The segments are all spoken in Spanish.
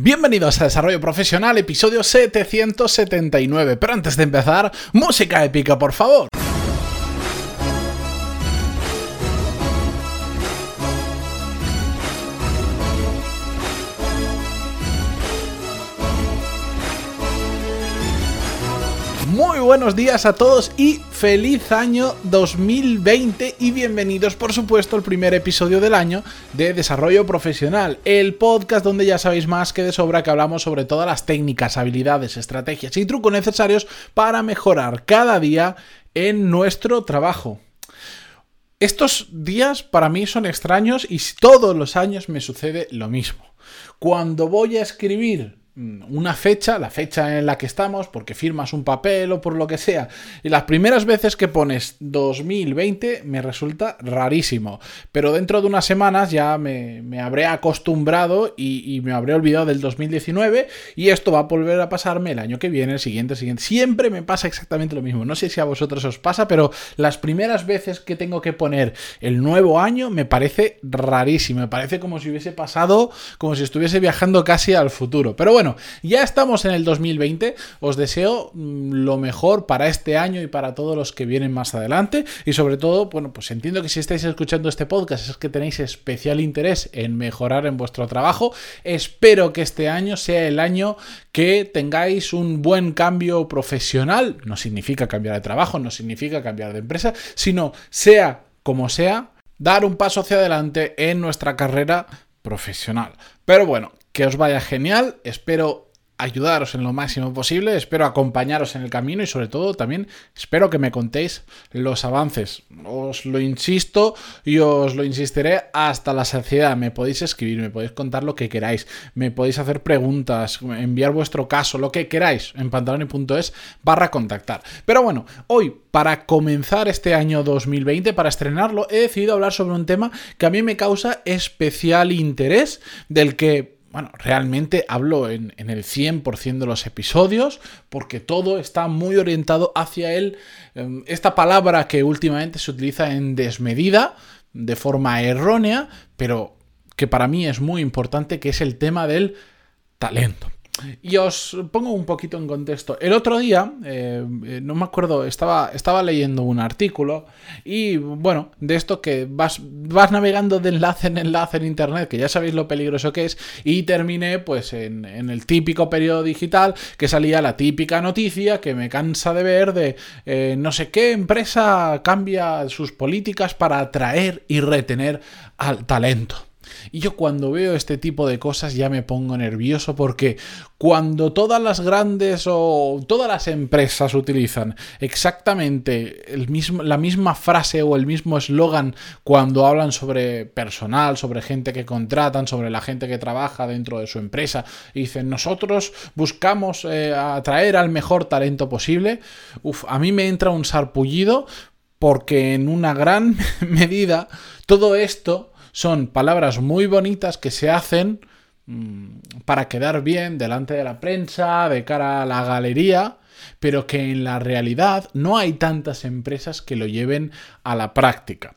Bienvenidos a Desarrollo Profesional, episodio 779. Pero antes de empezar, música épica, por favor. Buenos días a todos y feliz año 2020 y bienvenidos por supuesto al primer episodio del año de Desarrollo Profesional, el podcast donde ya sabéis más que de sobra que hablamos sobre todas las técnicas, habilidades, estrategias y trucos necesarios para mejorar cada día en nuestro trabajo. Estos días para mí son extraños y todos los años me sucede lo mismo. Cuando voy a escribir una fecha, la fecha en la que estamos, porque firmas un papel o por lo que sea. Y las primeras veces que pones 2020 me resulta rarísimo. Pero dentro de unas semanas ya me, habré acostumbrado y, me habré olvidado del 2019 y esto va a volver a pasarme el año que viene, el siguiente, el siguiente. Siempre me pasa exactamente lo mismo. No sé si a vosotros os pasa, pero las primeras veces que tengo que poner el nuevo año me parece rarísimo. Me parece como si hubiese pasado, como si estuviese viajando casi al futuro. Pero bueno, ya estamos en el 2020. Os deseo mm, lo mejor para este año y para todos los que vienen más adelante. Y sobre todo, bueno, pues entiendo que si estáis escuchando este podcast es que tenéis especial interés en mejorar en vuestro trabajo. Espero que este año sea el año que tengáis un buen cambio profesional. No significa cambiar de trabajo, no significa cambiar de empresa, sino sea como sea, dar un paso hacia adelante en nuestra carrera profesional. Pero bueno, que os vaya genial, espero ayudaros en lo máximo posible, espero acompañaros en el camino y sobre todo también espero que me contéis los avances. Os lo insisto y os lo insistiré hasta la saciedad. Me podéis escribir, me podéis contar lo que queráis, me podéis hacer preguntas, enviar vuestro caso, lo que queráis en pantaloni.es barra contactar. Pero bueno, hoy para comenzar este año 2020, para estrenarlo, he decidido hablar sobre un tema que a mí me causa especial interés, del que bueno, realmente hablo en, el 100% de los episodios porque todo está muy orientado hacia él. Em, esta palabra que últimamente se utiliza en desmedida, de forma errónea, pero que para mí es muy importante, que es el tema del talento. Y os pongo un poquito en contexto. El otro día, eh, eh, no me acuerdo, estaba, estaba leyendo un artículo y bueno, de esto que vas, vas navegando de enlace en enlace en Internet, que ya sabéis lo peligroso que es, y terminé pues en, el típico periodo digital que salía la típica noticia que me cansa de ver de eh, no sé qué empresa cambia sus políticas para atraer y retener al talento. Y yo cuando veo este tipo de cosas ya me pongo nervioso porque cuando todas las grandes o todas las empresas utilizan exactamente el mismo, la misma frase o el mismo eslogan cuando hablan sobre personal, sobre gente que contratan, sobre la gente que trabaja dentro de su empresa, y dicen nosotros buscamos eh, atraer al mejor talento posible, uf, a mí me entra un sarpullido porque en una gran medida todo esto son palabras muy bonitas que se hacen mm, para quedar bien delante de la prensa, de cara a la galería, pero que en la realidad no hay tantas empresas que lo lleven a la práctica.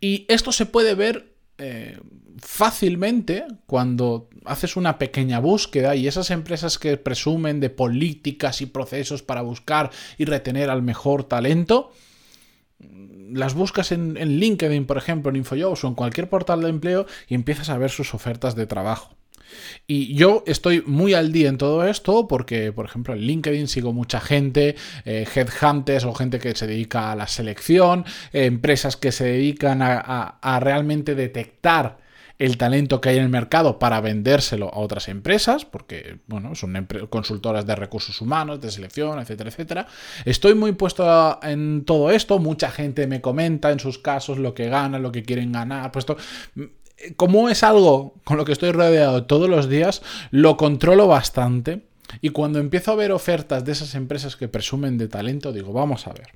Y esto se puede ver eh, fácilmente cuando haces una pequeña búsqueda y esas empresas que presumen de políticas y procesos para buscar y retener al mejor talento, las buscas en, LinkedIn, por ejemplo, en InfoJobs o en cualquier portal de empleo y empiezas a ver sus ofertas de trabajo. Y yo estoy muy al día en todo esto porque, por ejemplo, en LinkedIn sigo mucha gente, eh, headhunters o gente que se dedica a la selección, eh, empresas que se dedican a realmente detectar el talento que hay en el mercado para vendérselo a otras empresas, porque, bueno, son consultoras de recursos humanos, de selección, etcétera, etcétera. Estoy muy puesto en todo esto, mucha gente me comenta en sus casos lo que ganan, lo que quieren ganar, puesto como es algo con lo que estoy rodeado todos los días, lo controlo bastante. Y cuando empiezo a ver ofertas de esas empresas que presumen de talento, digo, vamos a ver.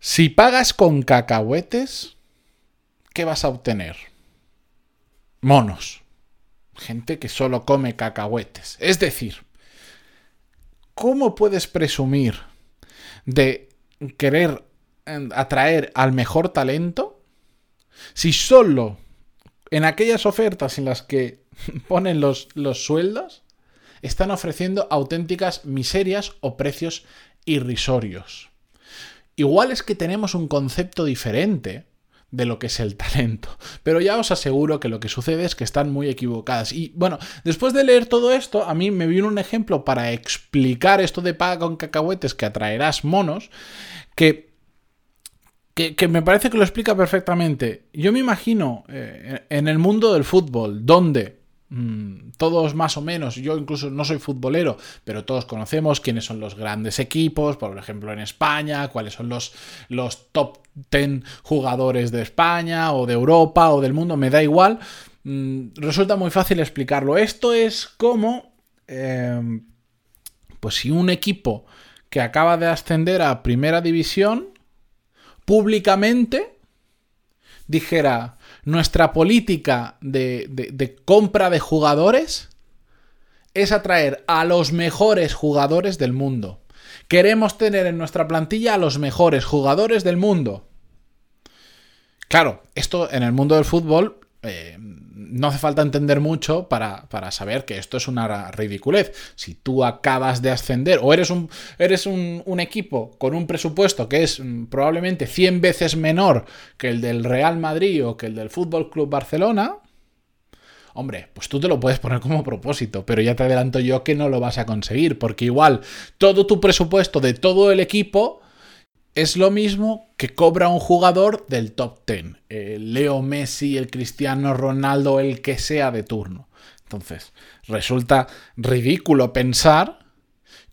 Si pagas con cacahuetes, ¿qué vas a obtener? Monos. Gente que solo come cacahuetes. Es decir, ¿cómo puedes presumir de querer eh, atraer al mejor talento si solo en aquellas ofertas en las que ponen los, los sueldos, están ofreciendo auténticas miserias o precios irrisorios. Igual es que tenemos un concepto diferente de lo que es el talento. Pero ya os aseguro que lo que sucede es que están muy equivocadas. Y bueno, después de leer todo esto, a mí me vino un ejemplo para explicar esto de paga con cacahuetes que atraerás monos, que, que, me parece que lo explica perfectamente. Yo me imagino eh, en el mundo del fútbol, donde Mm, todos más o menos, yo incluso no soy futbolero, pero todos conocemos quiénes son los grandes equipos, por ejemplo en España, cuáles son los, los top 10 jugadores de España o de Europa o del mundo, me da igual. Mm, resulta muy fácil explicarlo. Esto es como, em, pues si un equipo que acaba de ascender a primera división, públicamente dijera, nuestra política de, compra de jugadores es atraer a los mejores jugadores del mundo. Queremos tener en nuestra plantilla a los mejores jugadores del mundo. Claro, esto en el mundo del fútbol eh, no hace falta entender mucho para, saber que esto es una ridiculez. Si tú acabas de ascender o eres un, eres un, equipo con un presupuesto que es mm, probablemente 100 veces menor que el del Real Madrid o que el del Fútbol Club Barcelona, Hombre, pues tú te lo puedes poner como propósito, pero ya te adelanto yo que no lo vas a conseguir, porque igual todo tu presupuesto de todo el equipo es lo mismo que cobra un jugador del top 10. El Leo Messi, el Cristiano Ronaldo, el que sea de turno. Entonces, resulta ridículo pensar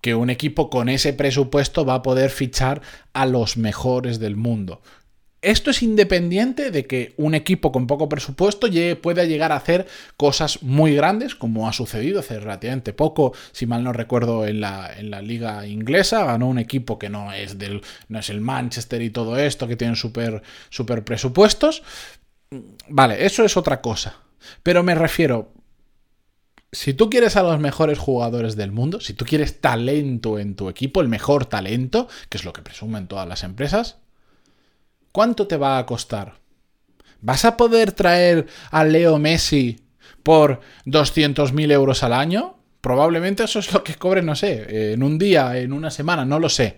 que un equipo con ese presupuesto va a poder fichar a los mejores del mundo. Esto es independiente de que un equipo con poco presupuesto pueda llegar a hacer cosas muy grandes, como ha sucedido hace relativamente poco, si mal no recuerdo, en la, en la liga inglesa. Ganó un equipo que no es, del, no es el Manchester y todo esto, que tienen súper super presupuestos. Vale, eso es otra cosa. Pero me refiero, si tú quieres a los mejores jugadores del mundo, si tú quieres talento en tu equipo, el mejor talento, que es lo que presumen todas las empresas, ¿Cuánto te va a costar? ¿Vas a poder traer a Leo Messi por 200.000 euros al año? Probablemente eso es lo que cobre, no sé, en un día, en una semana, no lo sé.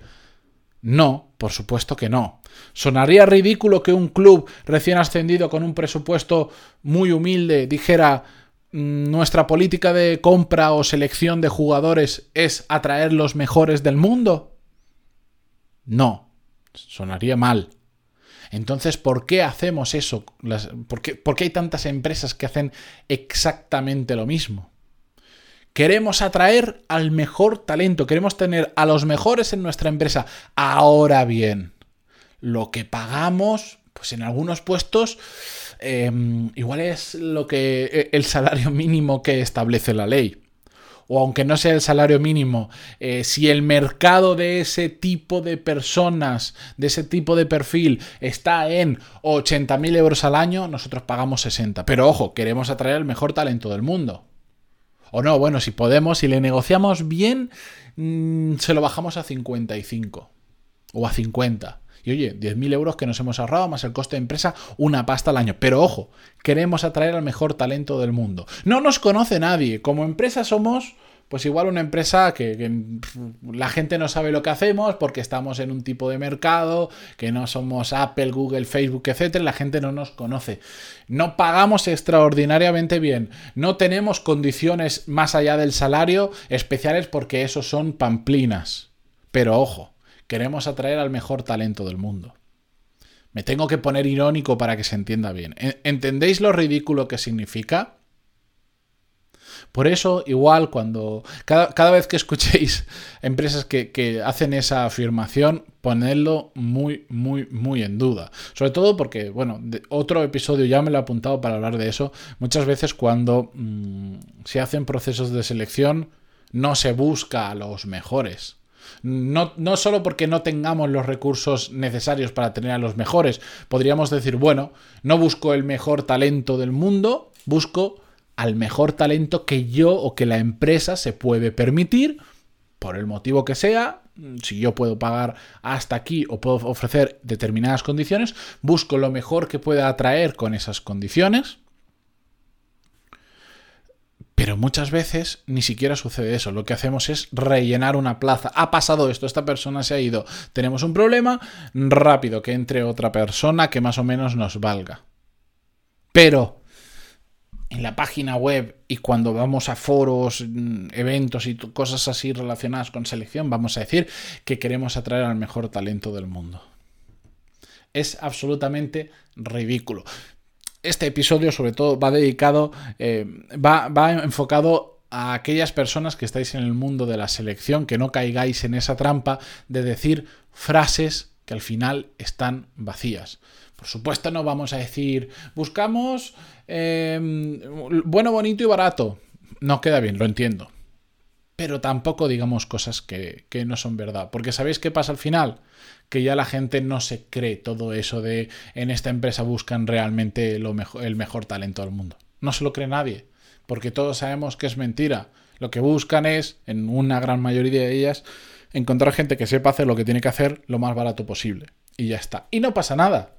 No, por supuesto que no. Sonaría ridículo que un club recién ascendido con un presupuesto muy humilde dijera mm, nuestra política de compra o selección de jugadores es atraer los mejores del mundo. No, sonaría mal. Entonces, ¿por qué hacemos eso? ¿por, qué, hay tantas empresas que hacen exactamente lo mismo? Queremos atraer al mejor talento, queremos tener a los mejores en nuestra empresa. Ahora bien, lo que pagamos, pues en algunos puestos, em, igual es lo que e, el salario mínimo que establece la ley o aunque no sea el salario mínimo, eh, si el mercado de ese tipo de personas, de ese tipo de perfil, está en 80.000 euros al año, nosotros pagamos 60. Pero ojo, queremos atraer el mejor talento del mundo. O no, bueno, si podemos, si le negociamos bien, mm, se lo bajamos a 55 o a 50. Y oye, 10.000 euros que nos hemos ahorrado más el coste de empresa, una pasta al año. Pero ojo, queremos atraer al mejor talento del mundo. No nos conoce nadie. Como empresa somos pues igual una empresa que, la gente no sabe lo que hacemos porque estamos en un tipo de mercado, que no somos Apple, Google, Facebook, etcétera, la gente no nos conoce. No pagamos extraordinariamente bien, no tenemos condiciones más allá del salario especiales porque eso son pamplinas. Pero ojo, queremos atraer al mejor talento del mundo. Me tengo que poner irónico para que se entienda bien. ¿Entendéis lo ridículo que significa? Por eso, igual, cuando cada, vez que escuchéis empresas que, hacen esa afirmación, ponedlo muy, muy, muy en duda. Sobre todo porque, bueno, otro episodio ya me lo he apuntado para hablar de eso. Muchas veces cuando mm, se hacen procesos de selección, no se busca a los mejores. No, no, solo porque no tengamos los recursos necesarios para tener a los mejores, podríamos decir, bueno, no busco el mejor talento del mundo, busco al mejor talento que yo o que la empresa se puede permitir, por el motivo que sea, si yo puedo pagar hasta aquí o puedo ofrecer determinadas condiciones, busco lo mejor que pueda atraer con esas condiciones Pero muchas veces ni siquiera sucede eso. Lo que hacemos es rellenar una plaza. Ha pasado esto, esta persona se ha ido. Tenemos un problema, rápido, que entre otra persona que más o menos nos valga. Pero en la página web y cuando vamos a foros, mm, eventos y cosas así relacionadas con selección, vamos a decir que queremos atraer al mejor talento del mundo. Es absolutamente ridículo este episodio sobre todo va dedicado, eh, va, va enfocado a aquellas personas que estáis en el mundo de la selección, que no caigáis en esa trampa de decir frases que al final están vacías. Por supuesto no vamos a decir, buscamos em, bueno, bonito y barato. No queda bien, lo entiendo. Pero tampoco digamos cosas que, que no son verdad. Porque ¿sabéis qué pasa al final? que ya la gente no se cree todo eso de en esta empresa buscan realmente lo mejor, el mejor talento del mundo. No se lo cree nadie, porque todos sabemos que es mentira. Lo que buscan es, en una gran mayoría de ellas, encontrar gente que sepa hacer lo que tiene que hacer lo más barato posible. Y ya está. Y no pasa nada.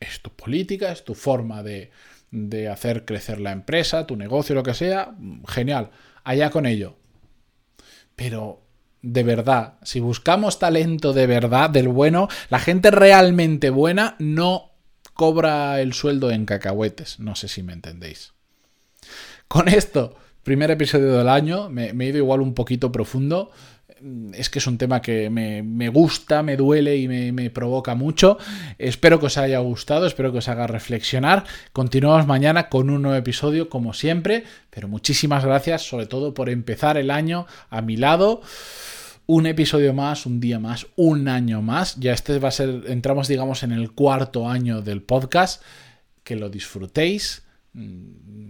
Es tu política, es tu forma de, de hacer crecer la empresa, tu negocio, lo que sea. Genial. Allá con ello. Pero de verdad, si buscamos talento de verdad, del bueno, la gente realmente buena no cobra el sueldo en cacahuetes. No sé si me entendéis. Con esto, primer episodio del año, me, he ido igual un poquito profundo. Es que es un tema que me, gusta, me duele y me, me, provoca mucho. Espero que os haya gustado, espero que os haga reflexionar. Continuamos mañana con un nuevo episodio, como siempre. Pero muchísimas gracias, sobre todo por empezar el año a mi lado un episodio más, un día más, un año más. Ya este va a ser, entramos digamos en el cuarto año del podcast. Que lo disfrutéis, mm,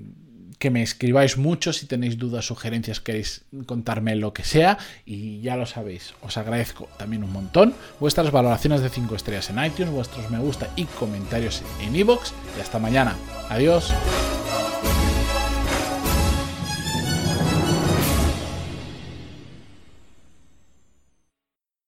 que me escribáis mucho si tenéis dudas, sugerencias, queréis contarme lo que sea. Y ya lo sabéis, os agradezco también un montón vuestras valoraciones de 5 estrellas en iTunes, vuestros me gusta y comentarios en iVoox. y hasta mañana. Adiós.